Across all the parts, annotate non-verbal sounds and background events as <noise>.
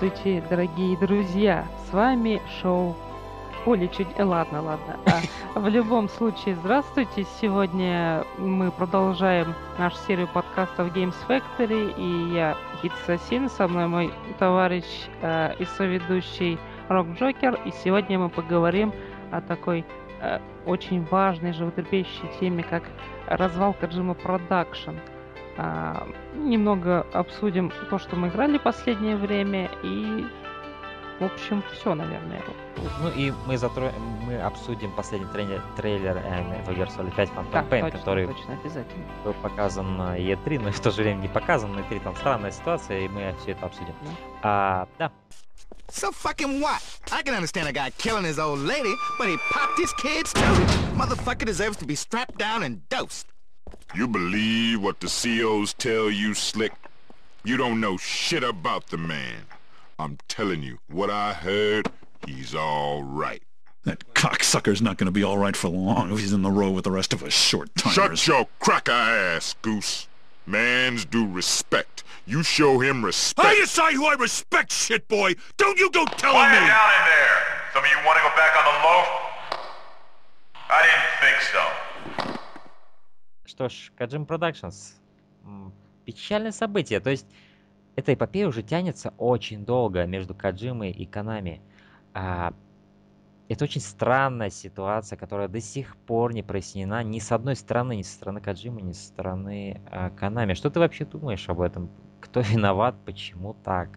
Здравствуйте, дорогие друзья! С вами шоу Оля чуть... Э, ладно, ладно. А, в любом случае, здравствуйте. Сегодня мы продолжаем нашу серию подкастов Games Factory. И я, Хит Сасин, со мной мой товарищ э, и соведущий Рок Джокер. И сегодня мы поговорим о такой э, очень важной, животрепещущей теме, как развал Kojima Production. А, немного обсудим то, что мы играли в последнее время и в общем, все, наверное. Ну и мы затро... мы обсудим последний трейлер, трейлер э, Metal Gear Solid 5 Phantom да, Pain, точно, который точно, обязательно. был показан на E3, но <laughs> в то же время не показан на E3. Там странная ситуация, и мы все это обсудим. Mm. А, да. So fucking what? I can understand a guy killing his old lady, but he popped his kids too. Motherfucker deserves to be strapped down and dosed. You believe what the COs tell you, Slick? You don't know shit about the man. I'm telling you, what I heard, he's all right. That cocksucker's not gonna be all right for long if he's in the row with the rest of us short-timers. Shut your cracker ass, Goose. Mans due respect. You show him respect. I decide who I respect, shit boy. Don't you go telling Quiet me. down in there. Some of you want to go back on the low? I didn't think so. Что ж, Kajim Productions. Печальное событие. То есть, эта эпопея уже тянется очень долго между Каджимой и Канами. А, это очень странная ситуация, которая до сих пор не прояснена ни с одной стороны, ни со стороны Каджимы, ни со стороны а, Канами. Что ты вообще думаешь об этом? Кто <laughs> виноват? Почему так?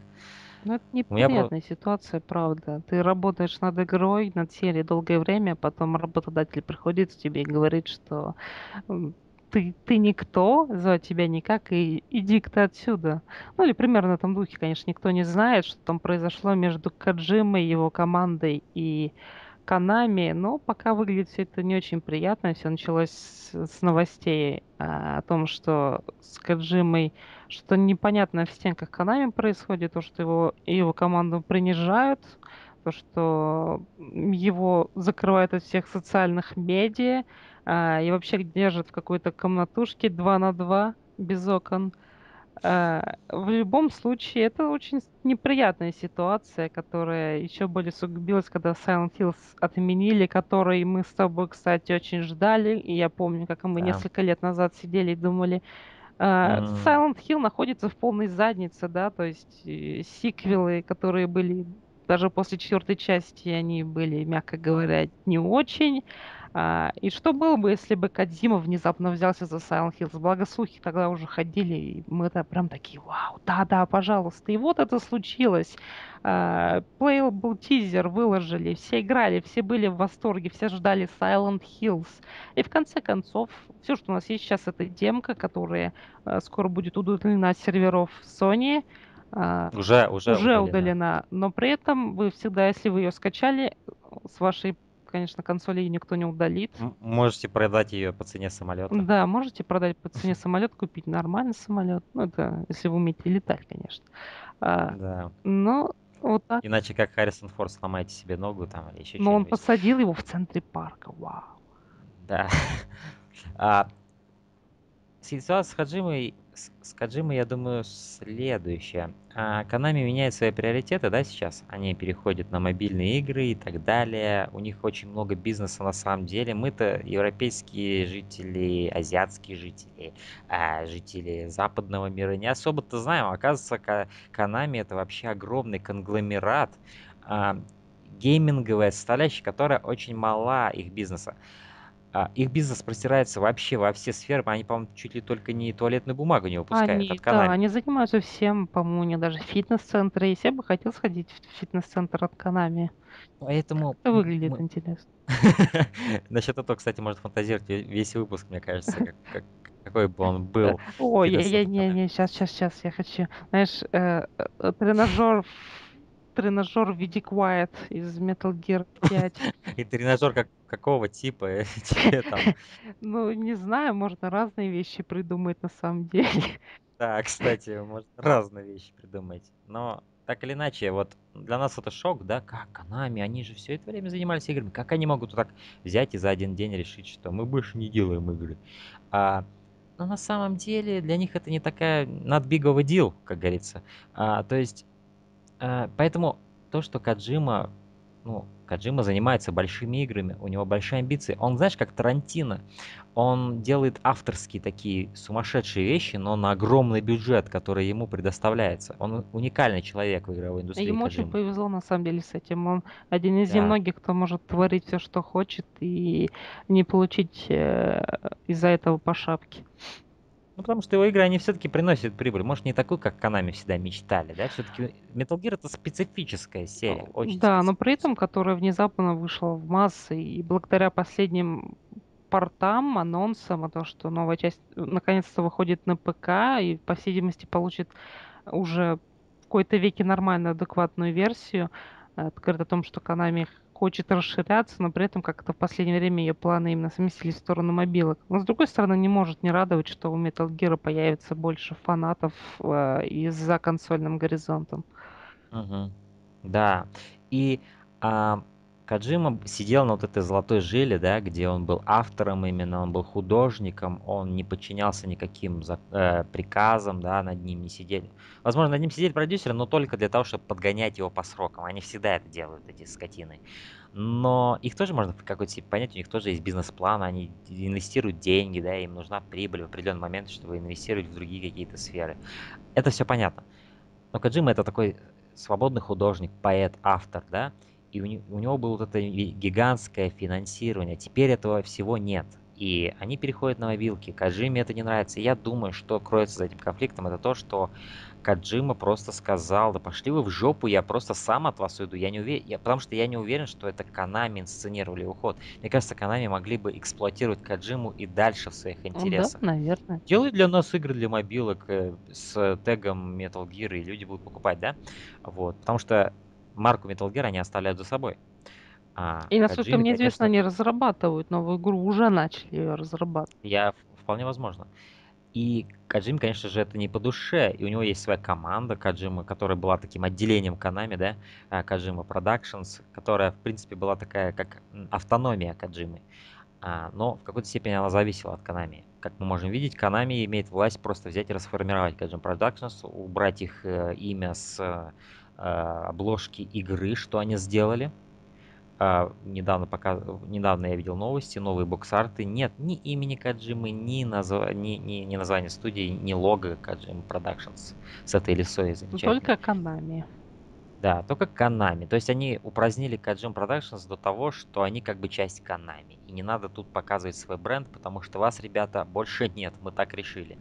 Ну, это неприятная ситуация, правда. Ты работаешь над игрой, над серией долгое время, а потом работодатель приходит к тебе и говорит, что ты, ты никто, звать тебя никак, и иди-ка ты отсюда. Ну или примерно в этом духе, конечно, никто не знает, что там произошло между Каджимой, его командой и Канами, но пока выглядит все это не очень приятно. Все началось с, новостей а, о том, что с Каджимой что непонятно в стенках Канами происходит, то, что его, его команду принижают, то, что его закрывают от всех социальных медиа, а, и вообще держат в какой-то комнатушке 2 на 2 без окон. А, в любом случае, это очень неприятная ситуация, которая еще более сугубилась, когда Silent Hills отменили, который мы с тобой, кстати, очень ждали. И я помню, как мы да. несколько лет назад сидели и думали, Uh, mm. Silent Hill находится в полной заднице, да, то есть э, сиквелы, которые были даже после четвертой части, они были, мягко говоря, не очень. А, и что было бы, если бы Кадзима внезапно взялся за Silent Hills? Благо слухи тогда уже ходили, и мы это прям такие, вау, да-да, пожалуйста. И вот это случилось. А, был тизер, выложили, все играли, все были в восторге, все ждали Silent Hills. И в конце концов, все, что у нас есть сейчас, это демка, которая а, скоро будет удалена от серверов Sony. Уже, уже, уже удалена. удалена. Но при этом вы всегда, если вы ее скачали, с вашей конечно, консоли никто не удалит. Можете продать ее по цене самолета. Да, можете продать по цене самолет, купить нормальный самолет. Ну, это если вы умеете летать, конечно. А, да. Но вот так. Иначе как Харрисон Форд сломаете себе ногу там или еще Но он посадил его в центре парка. Вау. Да. <laughs> а, ситуация с Хаджимой с, с Каджимой, я думаю, следующее. А, Konami меняет свои приоритеты, да, сейчас? Они переходят на мобильные игры и так далее. У них очень много бизнеса на самом деле. Мы-то европейские жители, азиатские жители, а, жители западного мира не особо-то знаем. Оказывается, Konami это вообще огромный конгломерат а, гейминговая составляющая, которая очень мала их бизнеса. А, их бизнес простирается вообще во все сферы. Они, по-моему, чуть ли только не туалетную бумагу не выпускают Они, от да, они занимаются всем, по-моему, у них даже фитнес-центры есть. Я бы хотел сходить в фитнес-центр от Канами. Поэтому Это выглядит мы... интересно. <laughs> Насчет этого, кстати, может фантазировать весь выпуск, мне кажется, как, как, какой бы он был Ой, я, не, не, сейчас, сейчас, сейчас, я хочу, знаешь, э, э, тренажер, в виде Quiet из Metal Gear 5. <laughs> И тренажер как, какого типа <laughs> тебе там? <laughs> Ну, не знаю, можно разные вещи придумать на самом деле. Да, кстати, можно разные вещи придумать. Но так или иначе, вот для нас это шок, да, как Konami, они же все это время занимались играми, как они могут вот так взять и за один день решить, что мы больше не делаем игры. А, но на самом деле для них это не такая not big of a deal, как говорится. А, то есть, поэтому то, что Каджима ну, Каджима занимается большими играми, у него большие амбиции. Он, знаешь, как Тарантино, он делает авторские такие сумасшедшие вещи, но на огромный бюджет, который ему предоставляется. Он уникальный человек в игровой индустрии. Ему очень повезло, на самом деле, с этим. Он один из Да. немногих, кто может творить все, что хочет, и не получить э, из-за этого по шапке. Ну, потому что его игры, они все-таки приносят прибыль. Может, не такую, как Konami всегда мечтали, да? Все-таки Metal Gear это специфическая серия. Очень Да, но при этом, которая внезапно вышла в массы, и благодаря последним портам, анонсам, о том, что новая часть э, наконец-то выходит на ПК и, по всей видимости, получит уже в какой-то веке нормальную, адекватную версию, э, это говорит о том, что Konami хочет расширяться, но при этом как-то в последнее время ее планы именно сместились в сторону мобилок. Но с другой стороны, не может не радовать, что у Metal Gear появится больше фанатов э, и за консольным горизонтом. Мгм. Да. И а, Каджима сидел на вот этой золотой жиле, да, где он был автором именно, он был художником, он не подчинялся никаким за- э, приказам, да, над ним не сидели. Возможно, над ним сидели продюсеры, но только для того, чтобы подгонять его по срокам. Они всегда это делают, эти скотины. Но их тоже можно в какой-то степени понять, у них тоже есть бизнес-план, они инвестируют деньги, да, им нужна прибыль в определенный момент, чтобы инвестировать в другие какие-то сферы. Это все понятно. Но Каджима это такой свободный художник, поэт, автор, да, и у, у него было вот это гигантское финансирование. Теперь этого всего нет. И они переходят на мобилки. Каджиме это не нравится. И я думаю, что кроется за этим конфликтом, это то, что Каджима просто сказал, да пошли вы в жопу, я просто сам от вас уйду. Я не уверен, я, потому что я не уверен, что это Канами инсценировали уход. Мне кажется, Канами могли бы эксплуатировать Каджиму и дальше в своих Ну Да, интересах. наверное. Делай для нас игры для мобилок э, с тегом Metal Gear, и люди будут покупать, да? Вот. Потому что марку Metal Gear они оставляют за собой. А И насколько Коджиме, мне известно, конечно, они разрабатывают новую игру, уже начали ее разрабатывать. я вполне возможно. И Каджим, конечно же, это не по душе. И у него есть своя команда Каджима, которая была таким отделением Канами, да, Каджима Productions, которая, в принципе, была такая, как автономия Каджимы. Но в какой-то степени она зависела от Konami. Как мы можем видеть, Konami имеет власть просто взять и расформировать Kajima Productions, убрать их э, имя с э, обложки игры, что они сделали. А, недавно, пока... недавно я видел новости, новые бокс-арты. Нет ни имени Каджимы, ни, назва... ни, ни, ни названия студии, ни лого Kajima Productions с этой лисой замечательной. Только Konami. Да, только Konami. То есть они упразднили Kajim Productions до того, что они как бы часть Konami. И не надо тут показывать свой бренд, потому что вас, ребята, больше нет. Мы так решили.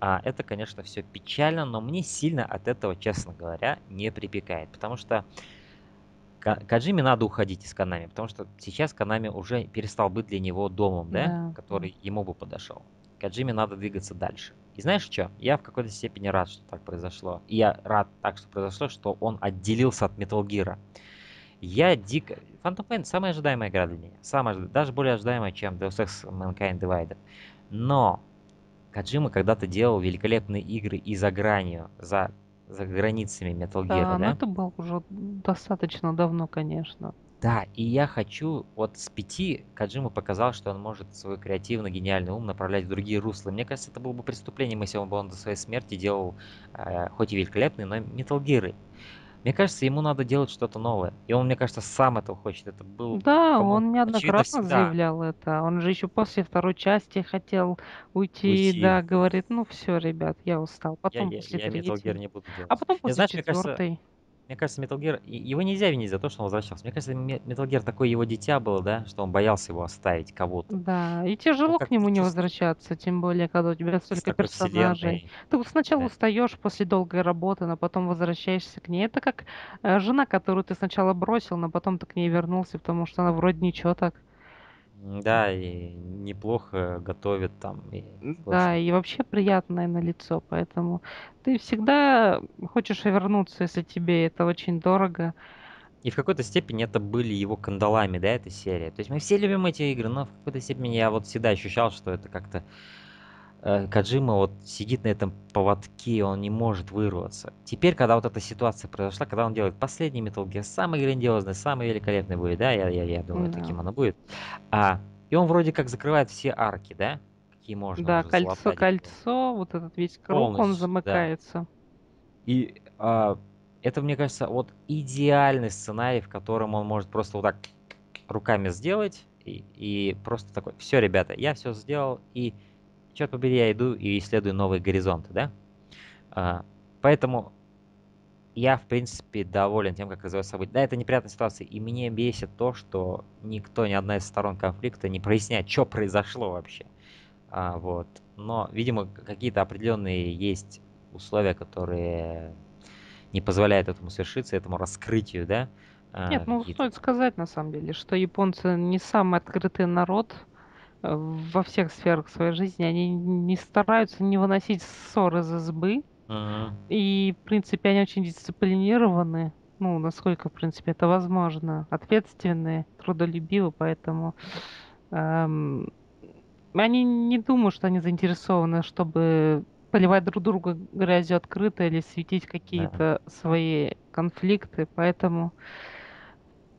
А это, конечно, все печально, но мне сильно от этого, честно говоря, не припекает. Потому что Ка- Каджиме надо уходить из Konami, потому что сейчас Konami уже перестал быть для него домом, да, Да. который ему бы подошел. Каджиме надо двигаться дальше. И знаешь что? Я в какой-то степени рад, что так произошло. И я рад так, что произошло, что он отделился от Metal Gear. Я дико... Phantom Pain самая ожидаемая игра для меня. Самая, даже более ожидаемая, чем Deus Ex Mankind Divided. Но Каджима когда-то делал великолепные игры и за гранью, за, за границами Metal Gear, Да, да? но это было уже достаточно давно, конечно. Да, и я хочу, вот с пяти Каджима показал, что он может свой креативно гениальный ум направлять в другие русла. Мне кажется, это было бы преступлением, если бы он до своей смерти делал, э, хоть и великолепные, но Metal Gear. Мне кажется, ему надо делать что-то новое. И он, мне кажется, сам этого хочет. Это был, Да, он очевидно неоднократно всегда. заявлял это. Он же еще после второй части хотел уйти, Уйти. да, говорит, ну все, ребят, я устал. Я, Потом я, после я третьей. Gear не буду делать. А потом после знаешь, мне кажется, четвертой. Мне кажется, Metal Gear, его нельзя винить за то, что он возвращался. Мне кажется, Metal Gear такое его дитя было, да, что он боялся его оставить кого-то. Да, и тяжело как к нему не чувств- возвращаться, тем более, когда у тебя столько персонажей. вселенной. Ты вот сначала Да. устаешь после долгой работы, но потом возвращаешься к ней. Это как э, жена, которую ты сначала бросил, но потом ты к ней вернулся, потому что она вроде ничего так. Да, и неплохо готовит там. И Да, и вообще приятное на лицо, поэтому ты всегда хочешь вернуться, если тебе это очень дорого. И в какой-то степени это были его кандалами, да, эта серия. То есть мы все любим эти игры, но в какой-то степени я вот всегда ощущал, что это как-то Каджима вот сидит на этом поводке, он не может вырваться. Теперь, когда вот эта ситуация произошла, когда он делает последний Metal Gear, самый грандиозный, самый великолепный будет, да, я, я, я думаю, Да. таким оно будет. А, и он вроде как закрывает все арки, да, какие можно Да, кольцо, залатать. кольцо, вот этот весь круг, он Полностью, да. замыкается. И а, это, мне кажется, вот идеальный сценарий, в котором он может просто вот так руками сделать и, и просто такой, все, ребята, я все сделал, и черт побери, я иду и исследую новые горизонты, да? А, поэтому я, в принципе, доволен тем, как развиваются события. Да, это неприятная ситуация, и мне бесит то, что никто, ни одна из сторон конфликта не проясняет, что произошло вообще. А, вот. Но, видимо, какие-то определенные есть условия, которые не позволяют этому свершиться, этому раскрытию, да? А, Нет, ну стоит сказать на самом деле, что японцы не самый открытый народ во всех сферах своей жизни. Они не стараются не выносить ссор из избы. Мгм. И, в принципе, они очень дисциплинированы. Ну, насколько, в принципе, это возможно. Ответственные, трудолюбивы, поэтому эм, они не думают, что они заинтересованы, чтобы поливать друг друга грязью открыто или светить какие-то свои конфликты. Поэтому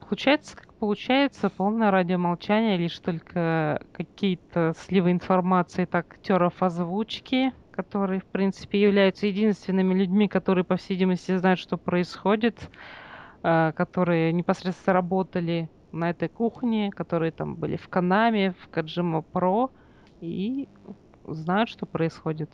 получается, как получается, полное радиомолчание, лишь только какие-то сливы информации от актеров озвучки, которые, в принципе, являются единственными людьми, которые, по всей видимости, знают, что происходит, а, которые непосредственно работали на этой кухне, которые там были в Канаме, в Каджима Про и знают, что происходит.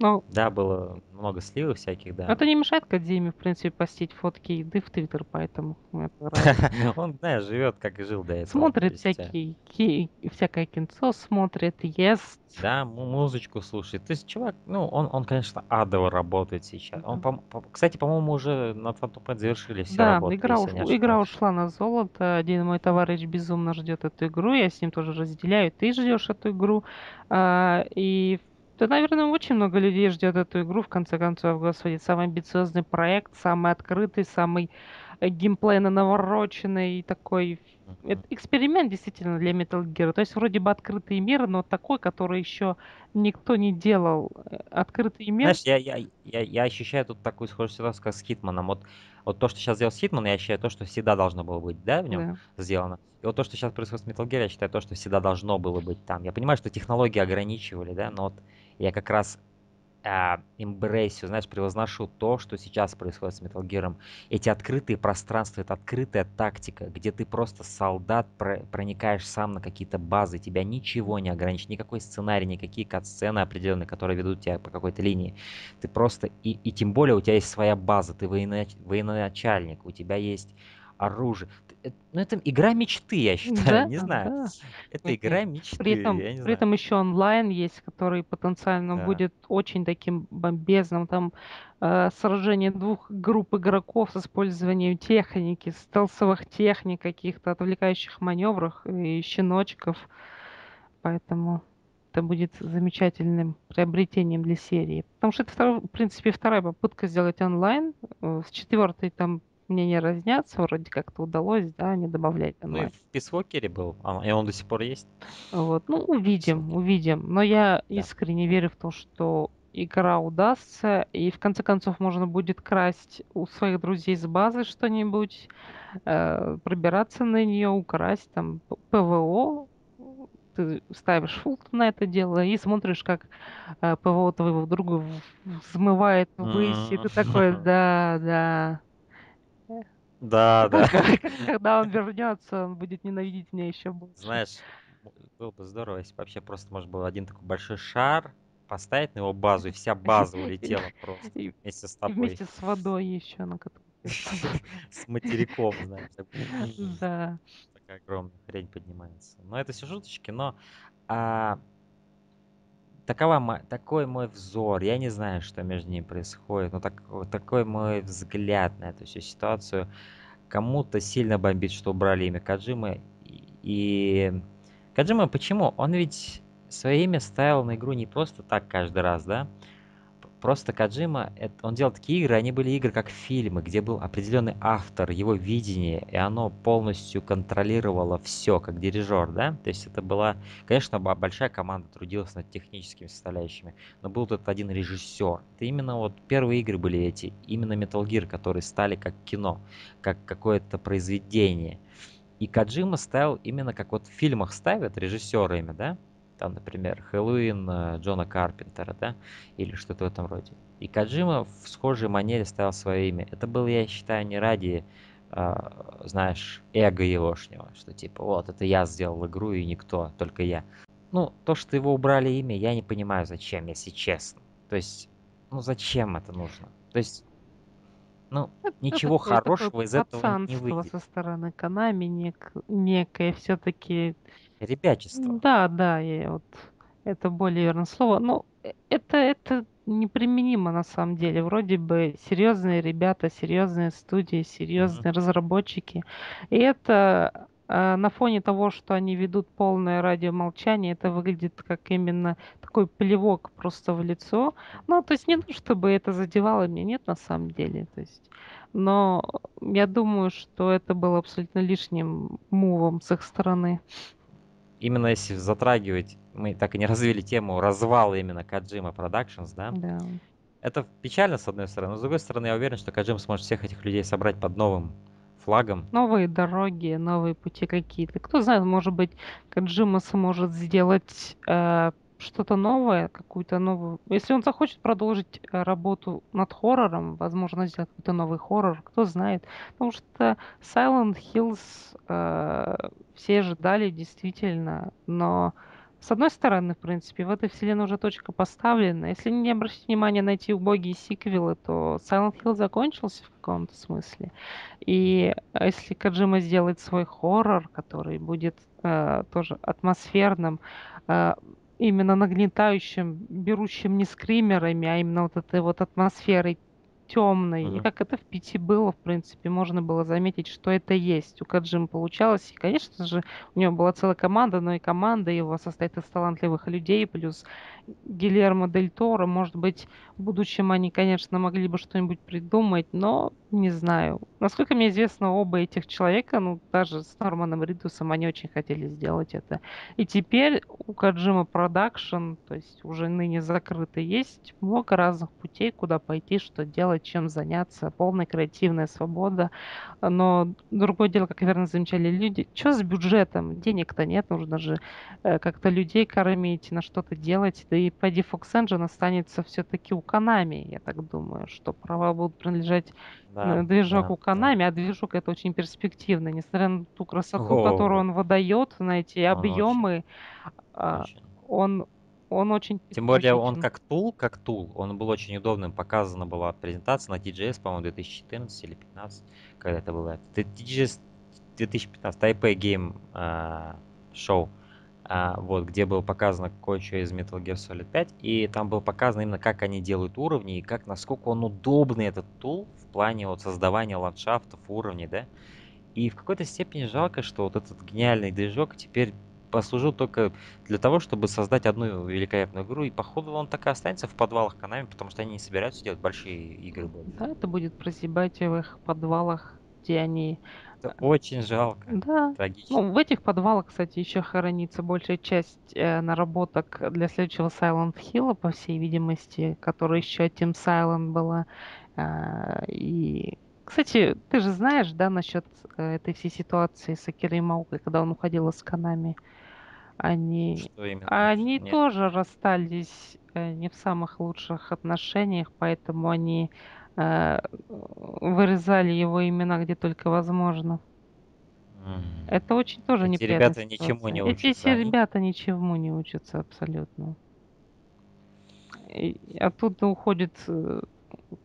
Ну, Да, было много сливов всяких, да. это не мешает Кадзиме, в принципе, постить фотки еды в Твиттер, поэтому это. <laughs> Он, знаешь, живет, как и жил до этого. То Смотрит есть, э, всякие, ки- всякое кинцо, смотрит, ест. Да, му- музычку слушает. То есть, чувак, ну, он, он конечно, адово работает сейчас. Он, Да. пом- по- кстати, по-моему, уже Phantom Pain завершили все Да, работы, игра, если я не уш- игра ошибаюсь. ушла на золото. Один мой товарищ безумно ждет эту игру. Я с ним тоже разделяю. Ты ждешь эту игру. А, и да, наверное, очень много людей ждет эту игру. В конце концов, господи, самый амбициозный проект, самый открытый, самый э, геймплейно навороченный такой эксперимент действительно для Metal Gear. То есть вроде бы открытый мир, но такой, который еще никто не делал. Э, Открытый мир. Знаешь, я, я, я, я ощущаю тут такую схожую ситуацию, как с Хитманом. Вот, вот то, что сейчас сделал с Хитманом, я ощущаю то, что всегда должно было быть, да, в нем Да. сделано. И вот то, что сейчас происходит с Metal Gear, я считаю то, что всегда должно было быть там. Я понимаю, что технологии ограничивали, да, но вот я как раз а, эмбрейсю, знаешь, превозношу то, что сейчас происходит с Metal Gear. Эти открытые пространства, это открытая тактика, где ты просто солдат, про- проникаешь сам на какие-то базы, тебя ничего не ограничит, никакой сценарий, никакие кат-сцены определенные, которые ведут тебя по какой-то линии. Ты просто, и, и тем более у тебя есть своя база, ты военач- военачальник, у тебя есть оружие. Ну, это игра мечты, я считаю, Да, не знаю. да. Это игра мечты, При этом, я не при знаю. этом еще онлайн есть, который потенциально Да. будет очень таким бомбезным. Там э, сражение двух групп игроков с использованием техники, стелсовых техник, каких-то отвлекающих маневров и щеночков. Поэтому это будет замечательным приобретением для серии. Потому что это, в принципе, вторая попытка сделать онлайн. Э, С четвертой там мнения разнятся, вроде как-то удалось, да, не добавлять Ну и в Писвокере был, а, и он до сих пор есть. Вот, ну, увидим, увидим. Но я Да. искренне верю в то, что игра удастся, и в конце концов можно будет красть у своих друзей с базы что-нибудь, э, пробираться на нее, украсть там ПВО. Ты ставишь фулт на это дело и смотришь, как э, ПВО твоего друга взмывает ввысь, и ты такой, <laughs> да, да. Да, да. Когда он вернется, он будет ненавидеть меня еще больше. Знаешь, было бы здорово, если бы вообще просто можно было один такой большой шар поставить на его базу, и вся база улетела <laughs> просто И- вместе с И тобой. вместе с водой еще, на. <laughs> С материком, знаешь. <laughs> Да. Такая огромная хрень поднимается. Но это все шуточки, но а, такова, такой мой взор. Я не знаю, что между ними происходит, но так, такой мой взгляд на эту всю ситуацию. Кому-то сильно бомбит, что убрали имя Каджимы. И Каджима почему? Он ведь свое имя ставил на игру не просто так каждый раз, да? Просто Каджима, он делал такие игры, они были игры как фильмы, где был определенный автор, его видение, и оно полностью контролировало все, как дирижер, да? То есть это была, конечно, большая команда трудилась над техническими составляющими, но был тут один режиссер. Это именно вот первые игры были эти, именно Metal Gear, которые стали как кино, как какое-то произведение. И Каджима ставил именно как вот в фильмах ставят режиссерами, да? Там, например, Хэллоуин э, Джона Карпентера, да, или что-то в этом роде. И Каджима в схожей манере ставил свое имя. Это было, я считаю, не ради, э, знаешь, эго егошнего, что типа, вот, это я сделал игру и никто, только я. Ну, то, что его убрали имя, я не понимаю, зачем, если честно. То есть, ну, зачем это нужно? То есть, ну, это, ничего это хорошего из этого не выйдет. со стороны Канами нек, некое все-таки Ребячество. Да, да, и вот это более верное слово. Но э, это, это неприменимо на самом деле. Вроде бы серьезные ребята, серьезные студии, серьезные mm-hmm. разработчики. И это э, на фоне того, что они ведут полное радиомолчание, это выглядит как именно такой плевок просто в лицо. Ну, то есть не то, чтобы это задевало меня, нет на самом деле. То есть, но я думаю, что это было абсолютно лишним мувом с их стороны именно если затрагивать, мы так и не <laughs> развили тему развала именно Каджима Productions, да? Да. Это печально, с одной стороны, но с другой стороны, я уверен, что Каджим сможет всех этих людей собрать под новым флагом. Новые дороги, новые пути какие-то. Кто знает, может быть, Каджима сможет сделать э, что-то новое, какую-то новую... Если он захочет продолжить э, работу над хоррором, возможно, сделать какой-то новый хоррор, кто знает. Потому что Silent Hills э, все ожидали действительно, но с одной стороны, в принципе, в этой вселенной уже точка поставлена. Если не обратить внимание на эти убогие сиквелы, то Silent Hill закончился в каком-то смысле. И если Каджима сделает свой хоррор, который будет э, тоже атмосферным, э, именно нагнетающим, берущим не скримерами, а именно вот этой вот атмосферой темной. Mm-hmm. И как это в P.T. было, в принципе, можно было заметить, что это есть. У Каджим получалось. И, конечно же, у него была целая команда, но и команда его состоит из талантливых людей, плюс Гильермо Дель Торо. Может быть, будущем они, конечно, могли бы что-нибудь придумать, но не знаю. Насколько мне известно, оба этих человека, ну, даже с Норманом Ридусом, они очень хотели сделать это. И теперь у Kojima Production, то есть уже ныне закрыто, есть много разных путей, куда пойти, что делать, чем заняться, полная креативная свобода. Но другое дело, как верно замечали люди, что с бюджетом? Денег-то нет, нужно же э, как-то людей кормить, на что-то делать. Да и по Fox Engine останется все-таки у Konami, я так думаю, что права будут принадлежать да, движок да, Konami, да. а движок это очень перспективно, несмотря на ту красоту, О, которую он выдает, на эти объемы, а, очень, он он очень... Тем более он как тул, как тул, он был очень удобным. Показана была презентация на TGS, по-моему, 2014 или 2015, когда это было. TGS 2015, Taipei Game uh, Show а, вот, где было показано кое-что из Metal Gear Solid 5, и там было показано именно, как они делают уровни, и как, насколько он удобный, этот тул, в плане вот создавания ландшафтов, уровней, да. И в какой-то степени жалко, что вот этот гениальный движок теперь послужил только для того, чтобы создать одну великолепную игру, и походу он так и останется в подвалах Konami, потому что они не собираются делать большие игры. Да, это будет прозябать в их подвалах, где они это очень жалко. Да. Трагично. Ну, в этих подвалах, кстати, еще хранится большая часть э, наработок для следующего Silent Hill, по всей видимости, которая еще Team Silent была. Э, и, кстати, ты же знаешь, да, насчет э, этой всей ситуации с Акирой Маукой, когда он уходил из Канами? Они, Что именно? они Нет. тоже расстались э, не в самых лучших отношениях, поэтому они вырезали его имена где только возможно. Mm. Это очень тоже Эти неприятно. ребята ситуация. ничему не учатся. Эти все ребята ничему не учатся абсолютно. И оттуда уходят э,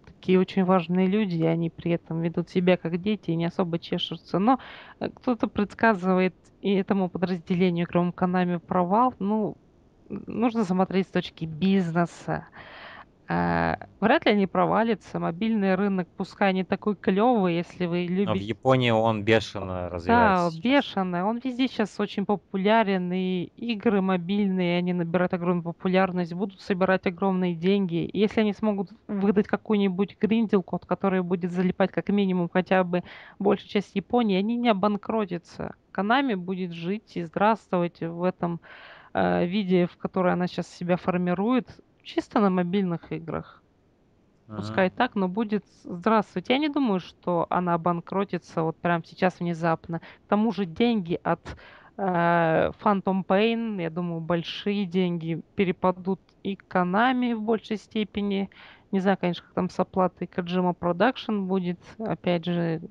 такие очень важные люди, и они при этом ведут себя как дети и не особо чешутся. Но э, кто-то предсказывает и этому подразделению, кроме Канами, провал. Ну, нужно смотреть с точки бизнеса. А, вряд ли они провалятся. Мобильный рынок, пускай не такой клевый, если вы любите... Но в Японии он бешено Да, развивается сейчас. бешено. Он везде сейчас очень популярен, и игры мобильные, они набирают огромную популярность, будут собирать огромные деньги. И если они смогут выдать какую-нибудь гринделку, от которой будет залипать как минимум хотя бы большая часть Японии, они не обанкротятся. Канами будет жить и здравствовать в этом э, виде, в которой она сейчас себя формирует, чисто на мобильных играх. Пускай Мгм. так, но будет здравствовать. Я не думаю, что она обанкротится вот прямо сейчас внезапно. К тому же деньги от э, Phantom Pain, я думаю, большие деньги перепадут и Konami в большей степени. Не знаю, конечно, как там с оплатой Kojima Production будет. Опять же,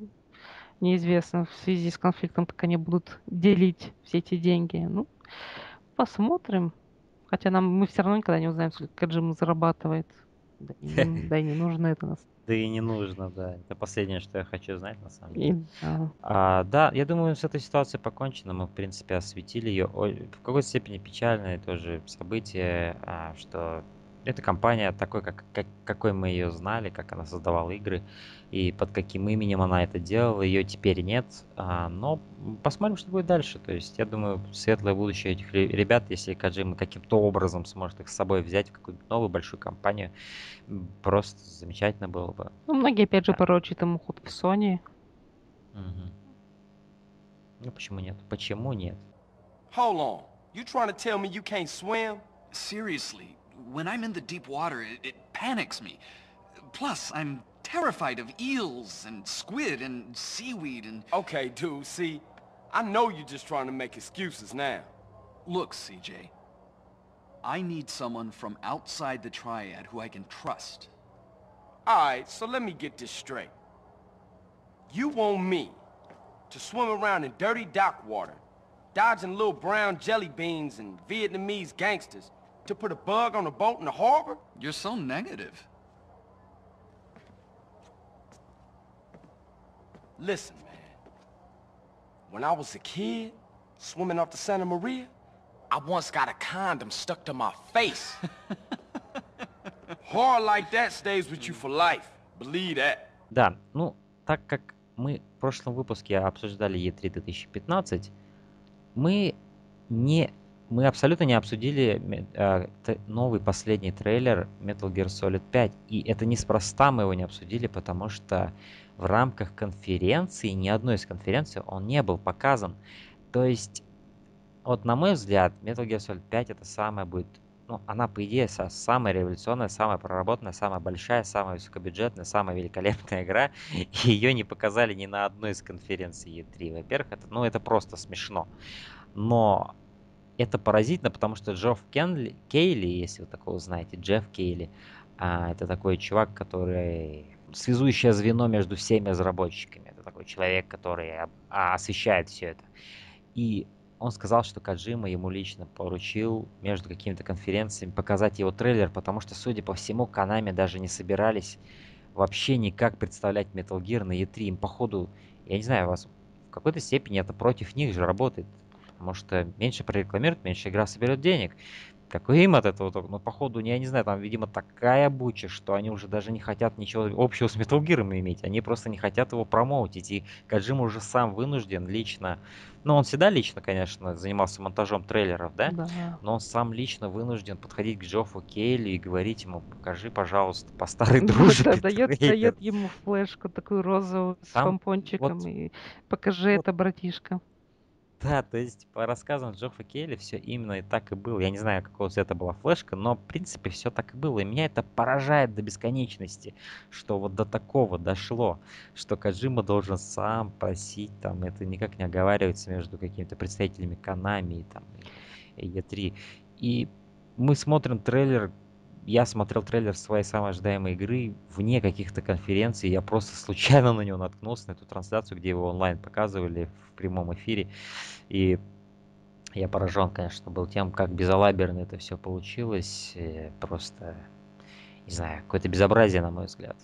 неизвестно в связи с конфликтом, как они будут делить все эти деньги. Ну, посмотрим. Хотя нам мы все равно никогда не узнаем, сколько Kojima зарабатывает. Да и, не- <laughs> да и не нужно это нас. Да и не нужно, да. Это последнее, что я хочу знать, на самом деле. И, да. А, да, я думаю, с этой ситуацией покончено. Мы, в принципе, осветили ее. В какой-то степени печальное тоже событие, а, что эта компания такой, как, как- какой мы ее знали, как она создавала игры и под каким именем она это делала, ее теперь нет. А, но посмотрим, что будет дальше. То есть, я думаю, светлое будущее этих ре- ребят, если Каджима каким-то образом сможет их с собой взять в какую-нибудь новую большую компанию, просто замечательно было бы. Ну, многие, опять же, Да. порочат ему ход в Sony. Мгм. Ну почему нет? Почему нет? Hold on. You trying to tell me you can't swim? Seriously, when I'm in the deep water, it, it panics me. Plus, I'm terrified of eels and squid and seaweed and... Okay, dude, see, I know you're just trying to make excuses now. Look, CJ. I need someone from outside the Triad who I can trust. Alright, so let me get this straight. You want me to swim around in dirty dock water, dodging little brown jelly beans and Vietnamese gangsters, to put a bug on a boat in the harbor? You're so negative. Listen, man. When I was a kid, swimming off the Santa Maria, I once got a condom stuck to my face. <laughs> Horror like that stays with you for life. Believe that. Да, ну, так как мы в прошлом выпуске обсуждали E3 2015, мы не мы абсолютно не обсудили т- новый последний трейлер Metal Gear Solid 5. И это неспроста мы его не обсудили, потому что в рамках конференции, ни одной из конференций он не был показан. То есть, вот на мой взгляд, Metal Gear Solid 5 это самая будет, ну, она по идее са- самая революционная, самая проработанная, самая большая, самая высокобюджетная, самая великолепная игра. <laughs> И ее не показали ни на одной из конференций E3. Во-первых, это, ну, это просто смешно. Но это поразительно, потому что Джофф Кенли, Кейли, если вы такого знаете, Джефф Кейли, а, это такой чувак, который связующее звено между всеми разработчиками. Это такой человек, который а, освещает все это. И он сказал, что Каджима ему лично поручил между какими-то конференциями показать его трейлер, потому что, судя по всему, Канами даже не собирались вообще никак представлять Metal Gear на E3. Им, походу, я не знаю, вас в какой-то степени это против них же работает. Потому что меньше прорекламируют, меньше игра соберет денег. Какой им от этого? Ну, походу, я не знаю, там, видимо, такая буча, что они уже даже не хотят ничего общего с Metal Gear иметь. Они просто не хотят его промоутить. И Каджима уже сам вынужден лично... Ну, он всегда лично, конечно, занимался монтажом трейлеров, да? Да. Но он сам лично вынужден подходить к Джоффу Кейли и говорить ему, покажи, пожалуйста, по старой Да, дружбе да, дает, трейлер». дает ему флешку такую розовую с Там помпончиком вот- и покажи вот это, братишка. Да, то есть по рассказам Джоффа Келли все именно и так и было. Я не знаю, какого цвета была флешка, но в принципе все так и было. И меня это поражает до бесконечности, что вот до такого дошло, что Каджима должен сам просить, там это никак не оговаривается между какими-то представителями Канами и там и E3. И мы смотрим трейлер, я смотрел трейлер своей самой ожидаемой игры вне каких-то конференций, я просто случайно на него наткнулся, на эту трансляцию, где его онлайн показывали в прямом эфире. И я поражен, конечно, был тем, как безалаберно это все получилось. Э, Просто, не знаю, какое-то безобразие, на мой взгляд.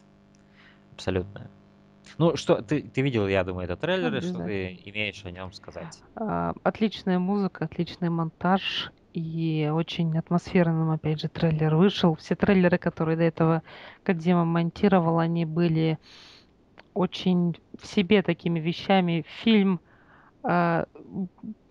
Абсолютно. Ну, что, ты, ты видел, я думаю, этот трейлер, что ты имеешь о нем сказать? А, Отличная музыка, отличный монтаж И очень атмосферным, опять же, трейлер вышел. Все трейлеры, которые до этого Кодзима монтировал, они были очень в себе такими вещами. Фильм а,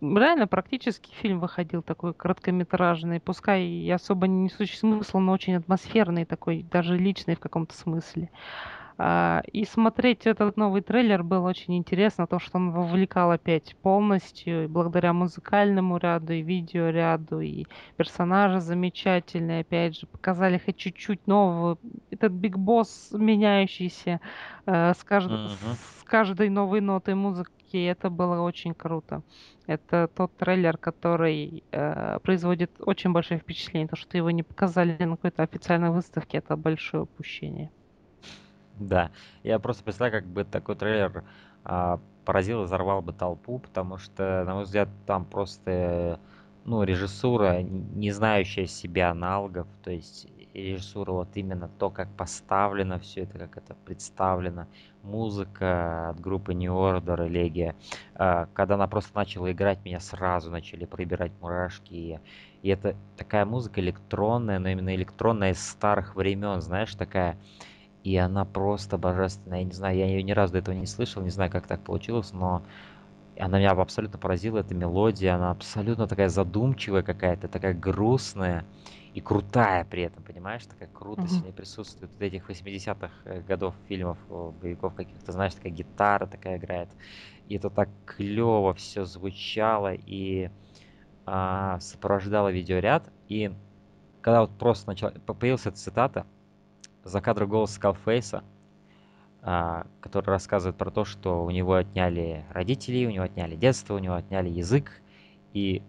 реально практически фильм выходил такой короткометражный, пускай и особо не несущий смысла, но очень атмосферный такой, даже личный в каком-то смысле. А, и смотреть этот новый трейлер было очень интересно, то, что он вовлекал опять полностью, и благодаря музыкальному ряду, и видеоряду, и персонажи замечательные, опять же, показали хоть чуть-чуть нового. Этот Биг Босс меняющийся э, с, кажд... Мгм. с каждой новой нотой музыки, и это было очень круто. Это тот трейлер, который э, производит очень большое впечатление. То, что его не показали на какой-то официальной выставке, это большое упущение. Да, я просто представляю, как бы такой трейлер а, поразил и взорвал бы толпу, потому что, на мой взгляд, там просто, ну, режиссура, не знающая себя аналогов, то есть режиссура вот именно то, как поставлено все это, как это представлено, музыка от группы New Order, Элегия, а, когда она просто начала играть, меня сразу начали пробирать мурашки, и это такая музыка электронная, но именно электронная из старых времен, знаешь, такая и она просто божественная. Я не знаю, я ее ни разу до этого не слышал, не знаю, как так получилось, но она меня абсолютно поразила, эта мелодия, она абсолютно такая задумчивая какая-то, такая грустная и крутая при этом, понимаешь, такая крутость Мгм. в ней присутствует. Вот этих 80-х э, годов фильмов, о, боевиков каких-то, знаешь, такая гитара такая играет. И это так клево все звучало и а, сопровождало видеоряд. И когда вот просто начала, по- появилась эта цитата, за кадром голос Скалфейса, а, который рассказывает про то, что у него отняли родителей, у него отняли детство, у него отняли язык, и,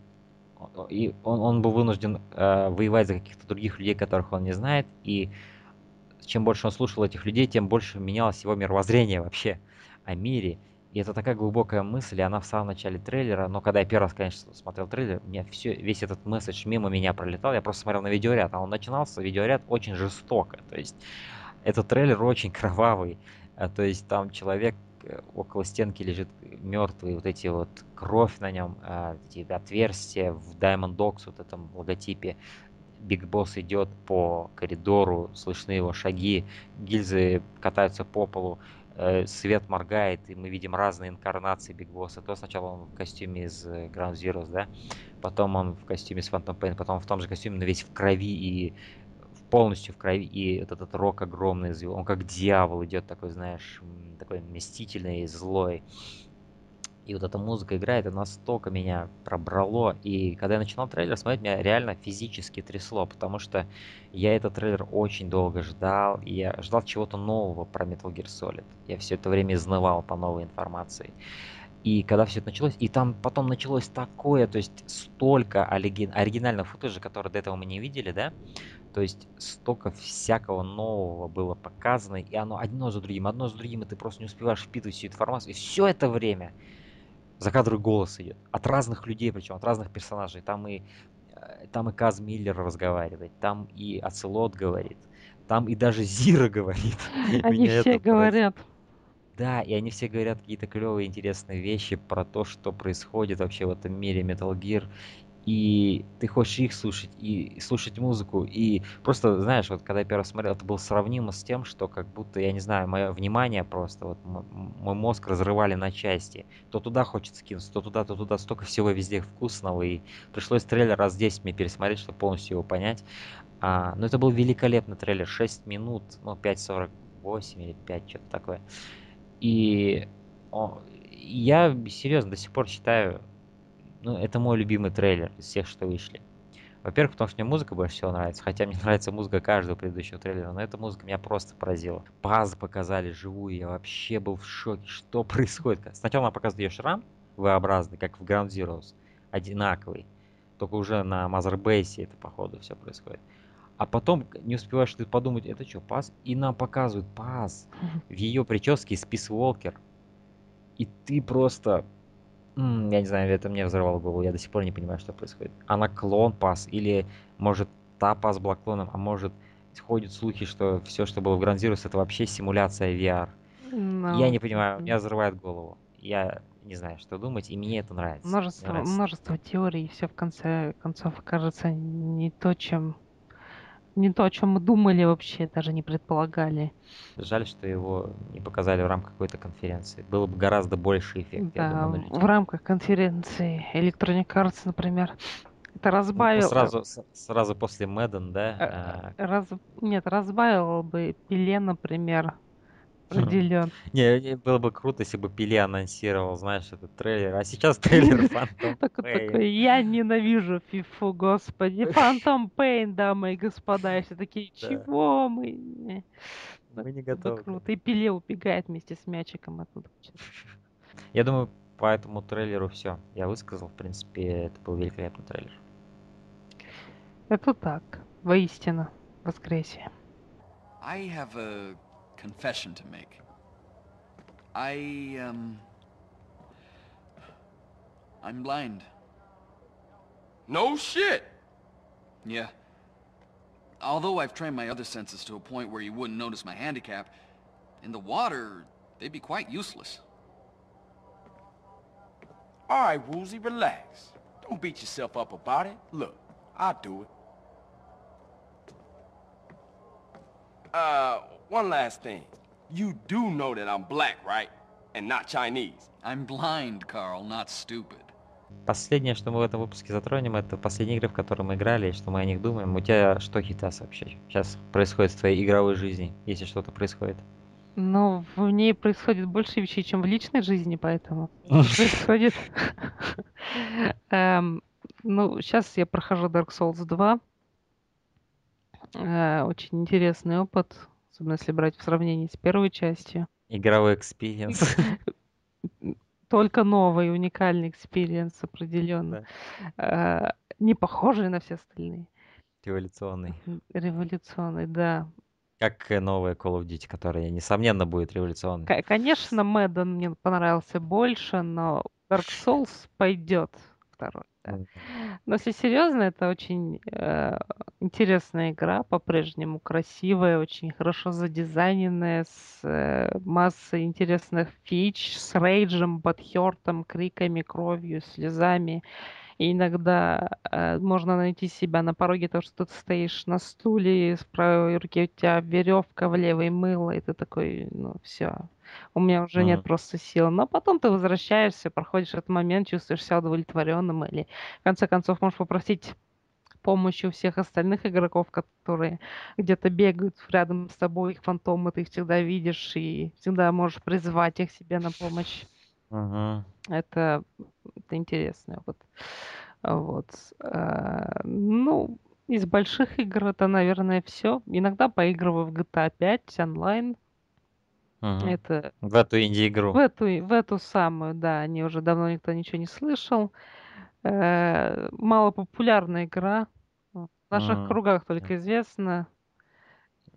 и он, он был вынужден э, воевать за каких-то других людей, которых он не знает, и чем больше он слушал этих людей, тем больше менялось его мировоззрение вообще о мире. И это такая глубокая мысль, и она в самом начале трейлера, но когда я первый раз, конечно, смотрел трейлер, мне все, весь этот месседж мимо меня пролетал, я просто смотрел на видеоряд, а он начинался, видеоряд очень жестоко, то есть этот трейлер очень <laughs> кровавый, а, то есть там человек э, около стенки лежит мертвый, вот эти вот кровь на нем, а, эти отверстия в Diamond Dogs, вот этом логотипе, Big Boss идет по коридору, слышны его шаги, гильзы катаются по полу, свет моргает, и мы видим разные инкарнации Big Boss а. То сначала он в костюме из э, Ground Zeroes, да, потом он в костюме с Phantom Pain, потом в том же костюме, но весь в крови и полностью в крови, и вот этот рок огромный, он как дьявол идет такой, знаешь, такой мстительный, злой. И вот эта музыка играет, и настолько меня пробрало. И когда я начинал трейлер смотреть, меня реально физически трясло, потому что я этот трейлер очень долго ждал, и я ждал чего-то нового про Metal Gear Solid. Я все это время изнывал по новой информации. И когда все это началось, и там потом началось такое, то есть столько оригин- оригинального футажа, который до этого мы не видели, да, то есть столько всякого нового было показано, и оно одно за другим, одно за другим, и ты просто не успеваешь впитывать всю информацию. И все это время за кадром голос идет. От разных людей, причем от разных персонажей. Там и, э, там и Каз Миллер разговаривает, там и Ацелот говорит, там и даже Зира говорит. <laughs> Они все говорят. Да, и они все говорят какие-то клевые, интересные вещи про то, что происходит вообще в этом мире Metal Gear. И ты хочешь их слушать, и слушать музыку, и просто, знаешь, вот когда я первый раз смотрел, это было сравнимо с тем, что как будто, я не знаю, мое внимание просто, вот мой мозг разрывали на части. То туда хочется кинуться, то туда, то туда, столько всего везде вкусного, и пришлось трейлер раз 10 мне пересмотреть, чтобы полностью его понять. А, но это был великолепный трейлер, 6 минут, ну 5.48 или 5, что-то такое. И о, я серьезно до сих пор считаю, ну, это мой любимый трейлер из всех, что вышли. Во-первых, потому что мне музыка больше всего нравится, хотя мне <laughs> нравится музыка каждого предыдущего трейлера, но эта музыка меня просто поразила. Паз показали живую, я вообще был в шоке, что <laughs> происходит. Сначала нам показывают ее шрам V-образный, как в Ground Zeroes, одинаковый, только уже на Мазербейсе это походу все происходит. А потом не успеваешь ты подумать, это что, паз? И нам показывают паз в ее прическе из Пис Уолкер. И ты просто... м, Я не знаю, это мне взорвало голову, я до сих пор не понимаю, что происходит. Она клон пас, или может та пас была клоном, а может ходят слухи, что все, что было в Grand Zeroes, это вообще симуляция VR. Я Ну, не понимаю, меня взрывает голову. Я не знаю, что думать, и мне это нравится. Мне Множество, нравится. множество теорий, и все в конце концов окажется не то, чем не то, о чем мы думали вообще, даже не предполагали. Жаль, что его не показали в рамках какой-то конференции. Было бы гораздо больше эффект, я Да, думаю, на в рамках конференции Electronic Arts, например, это Ну, разбавил... сразу, сразу после Мэдден, да? э, раз- нет, разбавил бы Пеле, например. Определен. Не, было бы круто, если бы Пиле анонсировал, знаешь, этот трейлер. А сейчас <laughs> трейлер Pain. такой, я ненавижу фифу, господи. <laughs> Фантом Пейн, дамы и господа. И все такие, чего мы? Мы не Это готовы. круто. И Пеле убегает вместе с мячиком оттуда. <laughs> Я думаю, по этому трейлеру все. Я высказал, в принципе, это был великолепный трейлер. Это так, воистину, воскресие. I have a confession to make. I, um... I'm blind. No shit. Yeah. Although I've trained my other senses to a point where you wouldn't notice my handicap, in the water, they'd be quite useless. All right, Woozy, relax. Don't beat yourself up about it. Look, I'll do it. Uh, one last thing. You do know that I'm black, right? And not Chinese. I'm blind, Carl, not stupid. Последнее, что мы в этом выпуске затронем, это последние игры, в которые мы играли, и что мы о них думаем. У тебя что, Хитас, вообще сейчас происходит в твоей игровой жизни, если что-то происходит? Но в ней происходит больше вещей, чем в личной жизни, поэтому <laughs> происходит... <laughs> Эм, Ну, сейчас я прохожу Dark Souls 2. Э, Очень интересный опыт, особенно если брать в сравнении с первой частью. Игровой experience. Только новый, уникальный experience определенно. Э, Не похожий на все остальные. Революционный. Революционный, да. Как новая Call of Duty, которая, несомненно, будет революционной. К- Конечно, Madden мне понравился больше, но Dark Souls пойдет второй. Мгм. Но если серьезно, это очень э, интересная игра, по-прежнему красивая, очень хорошо задизайненная, с э, массой интересных фич, с рейджем, butthurt ом, криками, кровью, слезами. И иногда э, можно найти себя на пороге того, что ты стоишь на стуле, в правой руке у тебя веревка, в левой мыло, и ты такой, ну все, у меня уже нет просто сил. Но потом ты возвращаешься, проходишь этот момент, чувствуешь себя удовлетворенным, или в конце концов можешь попросить помощи у всех остальных игроков, которые где-то бегают рядом с тобой, их фантомы, ты их всегда видишь, и всегда можешь призвать их себе на помощь. Мгм. Это, это интересный опыт. Вот. А, Ну, из больших игр это, наверное, все. Иногда поигрываю в GTA 5 онлайн. Мгм. Это В эту в инди-игру. эту, в эту самую, да, не уже давно никто ничего не слышал. Э, Малопопулярная игра. В наших Мгм. кругах только известна.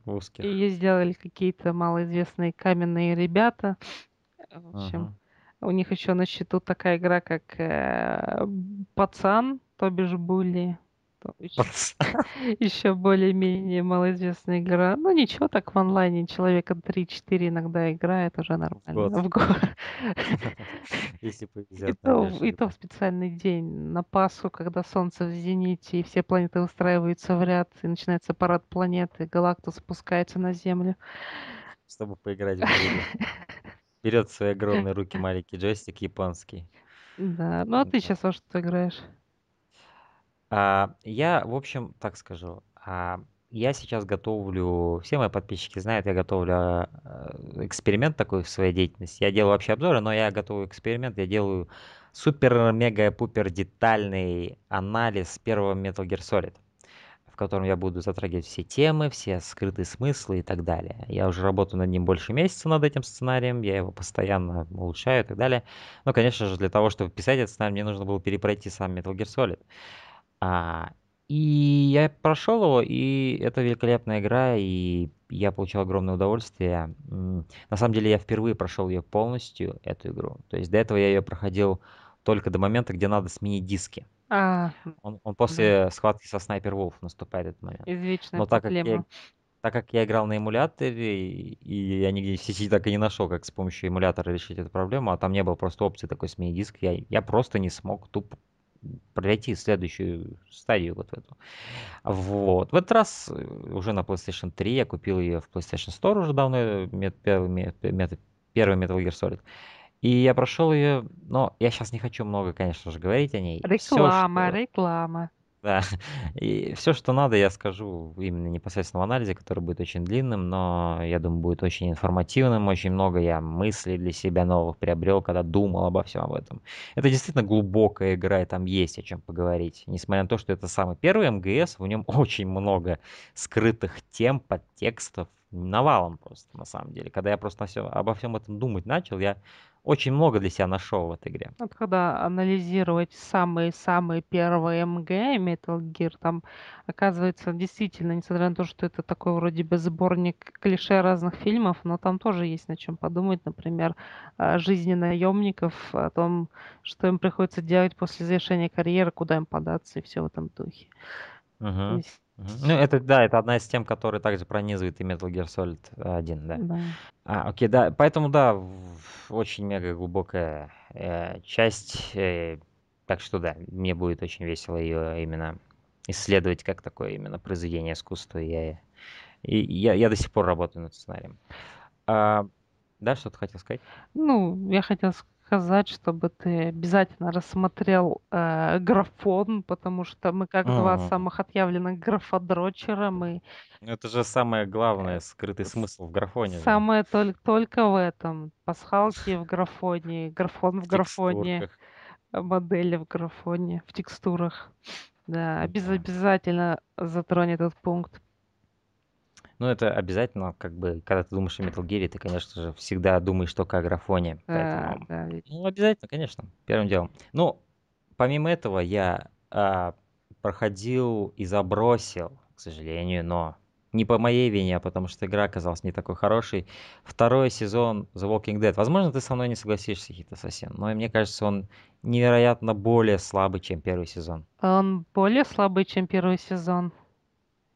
В узких. Ее сделали какие-то малоизвестные каменные ребята. В общем, Мгм. У них еще на счету такая игра, как э, Пацан, то бишь Булли. То еще, <laughs> более-менее малоизвестная игра. Ну ничего, так в онлайне человека 3-4 иногда играет, уже нормально. В год. <laughs> Если И повезет, то, найдешь и то в специальный день, на Пасху, когда солнце в зените, и все планеты устраиваются в ряд, и начинается парад планеты, Галактус спускается на Землю. чтобы поиграть в. <laughs> Берет в свои огромные руки маленький джойстик японский. Да, ну а ты сейчас во что играешь? А, я, в общем, так скажу. а, я сейчас готовлю, все мои подписчики знают, я готовлю э, эксперимент такой в своей деятельности. Я делаю вообще обзоры, но я готовлю эксперимент, я делаю супер-мега-пупер детальный анализ первого Metal Gear Solid, котором я буду затрагивать все темы, все скрытые смыслы и так далее. Я уже работаю над ним больше месяца над этим сценарием, я его постоянно улучшаю и так далее. Но, конечно же, для того, чтобы писать этот сценарий, мне нужно было перепройти сам Metal Gear Solid. А, и я прошел его, и это великолепная игра, и я получил огромное удовольствие. На самом деле я впервые прошел ее полностью, эту игру. То есть до этого я ее проходил только до момента, где надо сменить диски. А, Он, он после схватки со Снайпер Wolf наступает этот момент. извечная Но так как я, проблема. так как я играл на эмуляторе, и я нигде в сети так и не нашел, как с помощью эмулятора решить эту проблему, а там не было просто опции такой смени диск, я, я просто не смог тупо пройти следующую стадию вот эту. Вот. В этот раз э, уже на PlayStation 3 я купил ее в PlayStation Store уже давно, э, первый, первый Metal Gear Solid. И я прошел ее, но я сейчас не хочу много, конечно же, говорить о ней. Реклама, Все, что... реклама. Да, и все, что надо, я скажу именно непосредственно в анализе, который будет очень длинным, но я думаю, будет очень информативным. Очень много я мыслей для себя новых приобрел, когда думал обо всем об этом. Это действительно глубокая игра, и там есть о чем поговорить. Несмотря на то, что это самый первый МГС, в нем <laughs> очень много скрытых тем, подтекстов, навалом просто, на самом деле. Когда я просто обо всем этом думать начал, я очень много для себя нашел в этой игре. Вот когда анализировать самые-самые первые МГ Metal Gear, там оказывается действительно, несмотря на то, что это такой вроде бы сборник клише разных фильмов, но там тоже есть на чем подумать, например, о жизни наемников, о том, что им приходится делать после завершения карьеры, куда им податься и все в этом духе. Есть... Ну, это, да, это одна из тем, которые также пронизывает и Metal Gear Solid 1, да. да. А, окей, да, поэтому, да, очень мега глубокая э, часть, э, так что, да, мне будет очень весело ее именно исследовать как такое именно произведение искусства. Я, и я, я до сих пор работаю над сценарием. А, да, что ты хотел сказать? Ну, я хотел сказать, чтобы ты обязательно рассмотрел э, графон, потому что мы как два самых отъявленных графодрочера, мы Это же самое главное, скрытый смысл в графоне. самое только, только в этом. Пасхалки в графоне, графон в графоне, модели в графоне, в текстурах. Да, обяз- Да. обязательно затронет этот пункт. Ну, это обязательно, как бы, когда ты думаешь о Metal Gear, ты, конечно же, всегда думаешь только о графоне. Да, Поэтому, да. ну, обязательно, конечно, первым делом. Ну, помимо этого, я а, проходил и забросил, к сожалению, но не по моей вине, а потому что игра оказалась не такой хорошей. Второй сезон The Walking Dead. Возможно, ты со мной не согласишься, Хита совсем, но мне кажется, он невероятно более слабый, чем первый сезон. Он более слабый, чем первый сезон.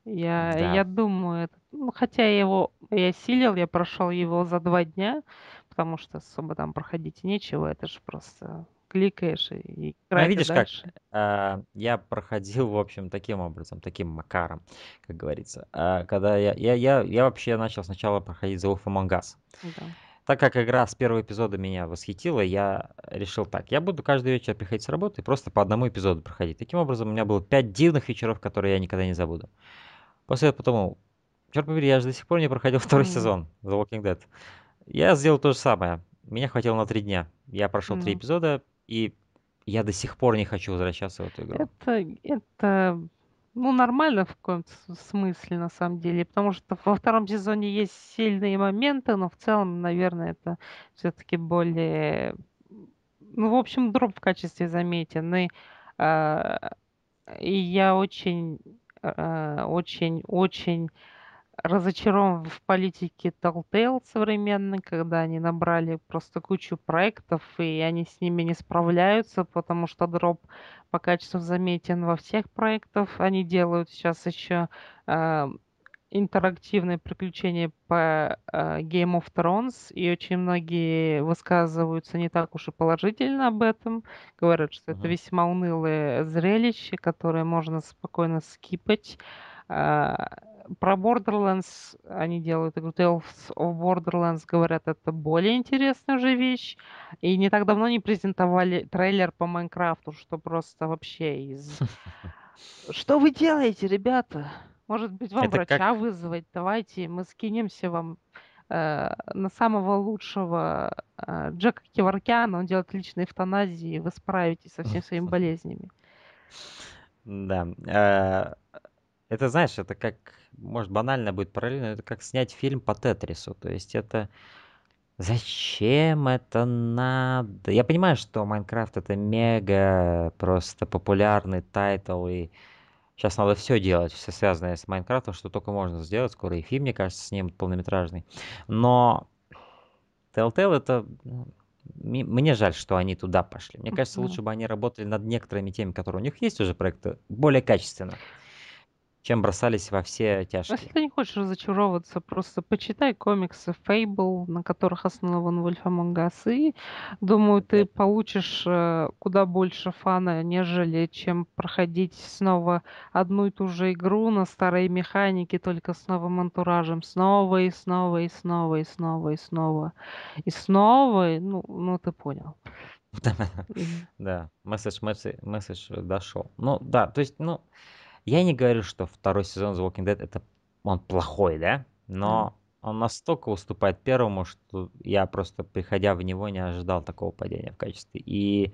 Я, Да. я думаю, это, ну, хотя я его, я силил, я прошел его за два дня, потому что особо там проходить нечего, это же просто кликаешь и Ну, а видишь как, а, я проходил, в общем, таким образом, таким макаром, как говорится. А, когда я, я, я, я вообще начал сначала проходить The Wolf Among Us. Да. Так как игра с первого эпизода меня восхитила, я решил так, я буду каждый вечер приходить с работы и просто по одному эпизоду проходить. Таким образом, у меня было пять дивных вечеров, которые я никогда не забуду. После этого подумал, черт побери, я же до сих пор не проходил <laughs> второй сезон The Walking Dead. Я сделал то же самое. Меня хватило на три дня. Я прошел три эпизода, и я до сих пор не хочу возвращаться в эту игру. Это, это ну, нормально в каком-то смысле, на самом деле, потому что во втором сезоне есть сильные моменты, но в целом, наверное, это все-таки более... Ну, в общем, дроп в качестве заметен. И, э, и я очень очень-очень разочарован в политике Telltale современной, когда они набрали просто кучу проектов, и они с ними не справляются, потому что дроп по качеству заметен во всех проектах. Они делают сейчас еще э, интерактивные приключения по э, Game of Thrones, и очень многие высказываются не так уж и положительно об этом. Говорят, что uh-huh. это весьма унылое зрелище, которое можно спокойно скипать. Э, про Borderlands они делают игру Tales of Borderlands, говорят, это более интересная уже вещь. И не так давно они презентовали трейлер по Майнкрафту, что просто вообще из... <laughs> Что вы делаете, ребята? Может быть, вам Это врача как... вызвать? Давайте мы скинемся вам э, на самого лучшего э, Джека Киваркяна. Он делает личные эвтаназии, вы справитесь со всеми своими <laughs> болезнями. Да. Э, это, знаешь, это как, может, банально будет параллельно, это как снять фильм по Тетрису. То есть это... Зачем это надо? Я понимаю, что Майнкрафт это мега просто популярный title, и Сейчас надо все делать, все связанное с Майнкрафтом, что только можно сделать. Скоро и фильм, мне кажется, снимут полнометражный. Но Telltale это... Ну, мне жаль, что они туда пошли. Мне кажется, лучше бы они работали над некоторыми темами, которые у них есть уже проекты, более качественно. Чем бросались во все тяжкие. Если ты не хочешь разочаровываться, просто почитай комиксы Fable, на которых основан Wolf Among Us, и думаю, ты получишь э, куда больше фана, нежели чем проходить снова одну и ту же игру на старой механике, только с новым антуражем, снова и снова и снова и снова и снова и снова, ну, ну ты понял. <laughs> Да, месседж, месседж дошел. Ну, да, то есть, ну, я не говорю, что второй сезон The Walking Dead это он плохой, да? Но mm. он настолько уступает первому, что я просто, приходя в него, не ожидал такого падения в качестве. И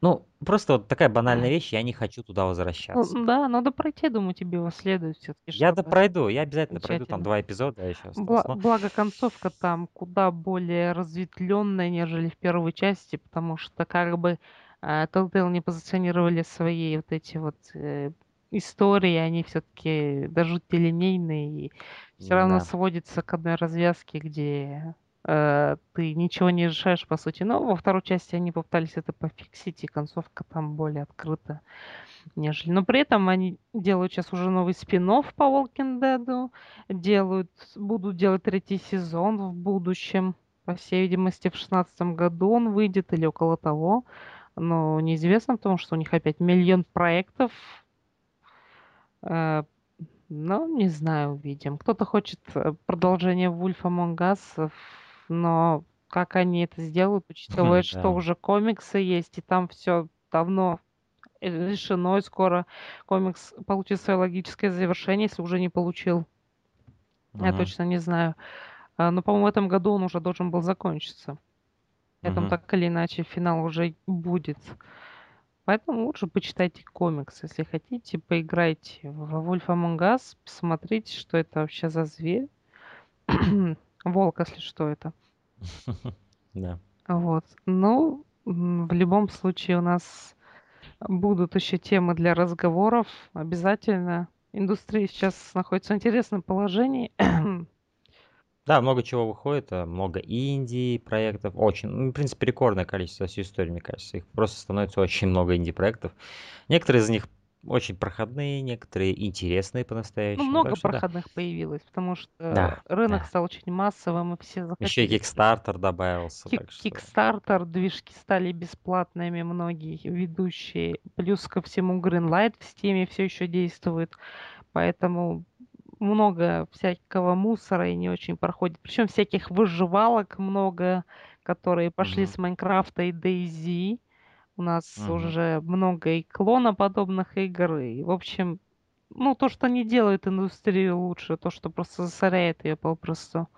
ну, просто вот такая банальная вещь, я не хочу туда возвращаться. Ну, да, надо пройти, думаю, тебе его следует все-таки. Я да пройду, я обязательно пройду, там два эпизода еще Бла- но... Благо концовка там куда более разветвленная, нежели в первой части, потому что как бы э, Telltale не позиционировали свои вот эти вот э, истории, они все-таки даже линейные, и все равно сводится к одной развязке, где э, ты ничего не решаешь, по сути. Но во второй части они попытались это пофиксить, и концовка там более открыта, нежели. Но при этом они делают сейчас уже новый спин по Walking Dead, делают, будут делать третий сезон в будущем. По всей видимости, в шестнадцатом году он выйдет или около того. Но неизвестно, потому что у них опять миллион проектов Э, ну, не знаю, увидим. Кто-то хочет э, продолжение Wolf Among Us, но как они это сделают, учитывая, что уже комиксы есть, и там все давно решено, и скоро комикс получит свое логическое завершение, если уже не получил. Я точно не знаю. Э, но, по-моему, в этом году он уже должен был закончиться. Поэтому так или иначе финал уже будет. Поэтому лучше почитайте комикс. Если хотите, поиграйте в Wolf Among Us, посмотрите, что это вообще за зверь. <clears throat> Волк, если что это. <laughs> Да. Вот. Ну, в любом случае у нас будут еще темы для разговоров. Обязательно. Индустрия сейчас находится в интересном положении. <clears throat> Да, много чего выходит, э, много инди проектов, очень, ну, в принципе, рекордное количество всей истории, мне кажется. Их просто становится очень много инди-проектов. Некоторые из них очень проходные, некоторые интересные Ну, по-настоящему. много Так что да. проходных появилось, потому что Да, рынок да. стал очень массовым, и все Еще и захотели. Kickstarter добавился, Кик- что... Kickstarter, движки стали бесплатными, многие ведущие. Плюс ко всему Greenlight в Steam все еще действует. Поэтому много всякого мусора и не очень проходит. Причем всяких выживалок много, которые пошли Мгм. с Майнкрафта и DayZ. У нас Мгм. уже много и клона подобных игр. И, в общем, ну, то, что не делает индустрию лучше, то, что просто засоряет ее попросту.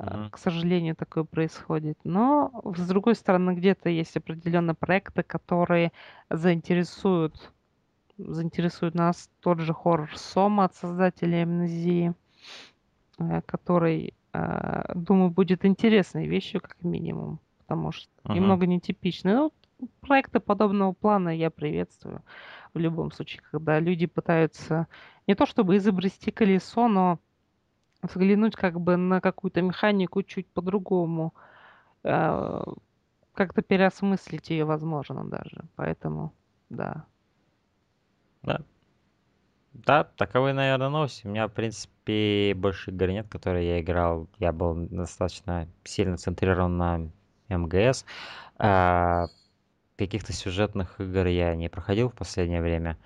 Мгм. К сожалению, такое происходит. Но, с другой стороны, где-то есть определенные проекты, которые заинтересуют заинтересует нас тот же хоррор Сома от создателей Амнезии, э, который, э, думаю, будет интересной вещью, как минимум, потому что Мгм. немного нетипичный. Ну, проекты подобного плана я приветствую в любом случае, когда люди пытаются не то чтобы изобрести колесо, но взглянуть как бы на какую-то механику чуть по-другому, э, как-то переосмыслить ее возможно даже. Поэтому, да. Да. Да, таковы, наверное, новости. У меня, в принципе, больше игр нет, которые я играл. Я был достаточно сильно центрирован на МГС. А, каких-то сюжетных игр я не проходил в последнее время.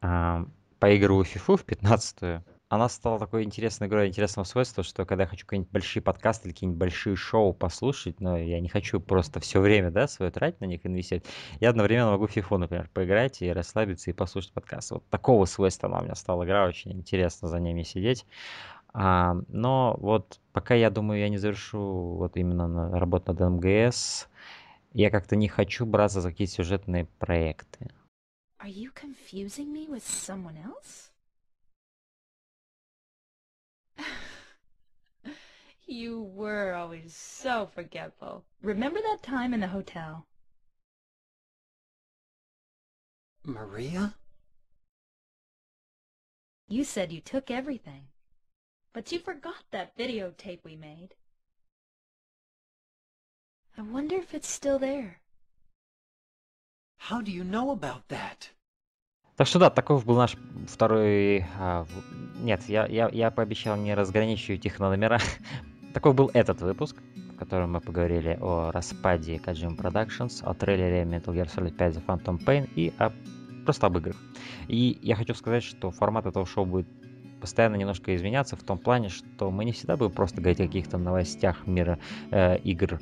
А, поигрываю в FIFA в 15 она стала такой интересной игрой интересного свойства, что когда я хочу какие-нибудь большие подкасты или какие-нибудь большие шоу послушать, но я не хочу просто все время, да, свое тратить на них, инвестировать, я одновременно могу в FIFA, например, поиграть и расслабиться и послушать подкаст. Вот такого свойства она у меня стала игра, очень интересно за ними сидеть. А, но вот пока я думаю, я не завершу вот именно на работу над МГС, я как-то не хочу браться за какие-то сюжетные проекты. Are you confusing me with someone else? you were always so forgetful. Remember that time in the hotel? Maria? You said you took everything. But you forgot that videotape we made. I wonder if it's still there. How do you know about that? Так что да, таков был наш второй... а, в- Нет, я, я, я пообещал не разграничивать их на номера. <laughs> Такой был этот выпуск, в котором мы поговорили о распаде Kojima Productions, о трейлере Metal Gear Solid 5 The Phantom Pain и о... просто об играх. И я хочу сказать, что формат этого шоу будет постоянно немножко изменяться в том плане, что мы не всегда будем просто говорить о каких-то новостях мира э, игр,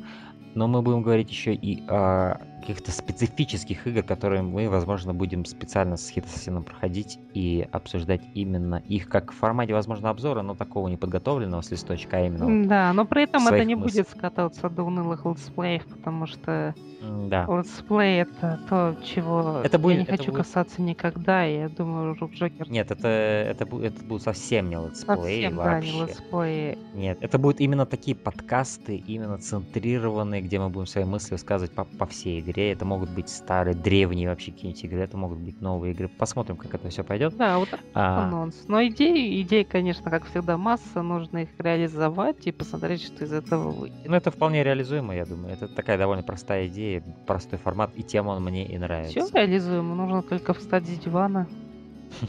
но мы будем говорить еще и о каких-то специфических игр, которые мы, возможно, будем специально с Хитосином проходить и обсуждать именно их как в формате, возможно, обзора, но такого неподготовленного с листочка, а именно вот Да, но при этом это не мыслей. будет скатываться до унылых летсплеев, потому что Да. летсплей это то, чего Это будет- я не это хочу будет- касаться никогда, и я думаю, Рук Джокер Нет, это, это, это будет совсем не летсплей совсем, да, не вообще. летсплеи. Нет, это будут именно такие подкасты, именно центрированные, где мы будем свои мысли высказывать по, по всей игре. Это могут быть старые, древние вообще какие-нибудь игры, это могут быть новые игры. Посмотрим, как это все пойдет. Да, вот А, анонс. Но идей, идей, конечно, как всегда, масса, нужно их реализовать и посмотреть, что из этого выйдет. ну, это вполне реализуемо, я думаю. Это такая довольно простая идея, простой формат, и тем он мне и нравится. Все реализуемо, нужно только встать с дивана. <laughs>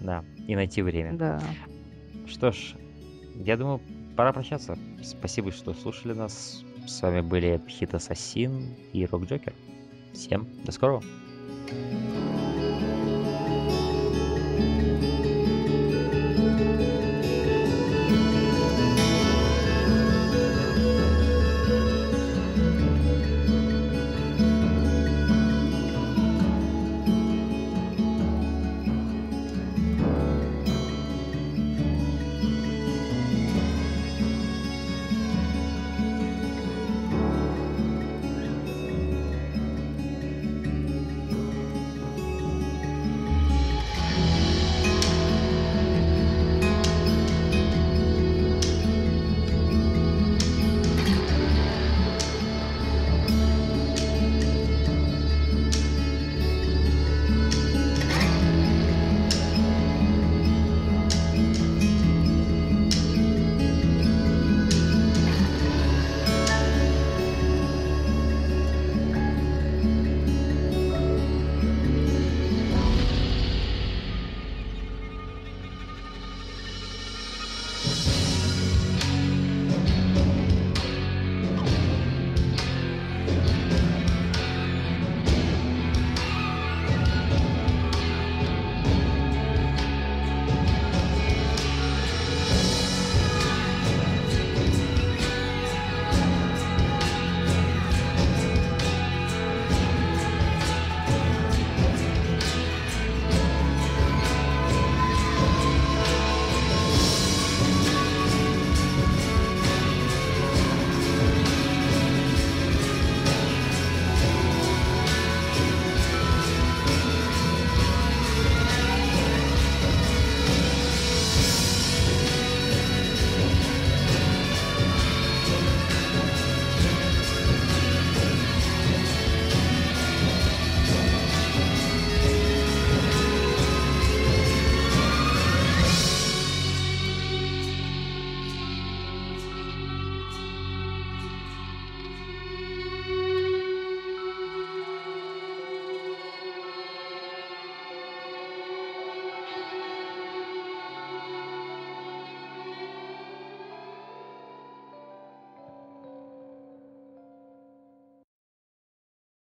Да, и найти время. Да. Что ж, я думаю, пора прощаться. Спасибо, что слушали нас. С вами были Хит Ассасин и Рок Джокер. Всем до скорого.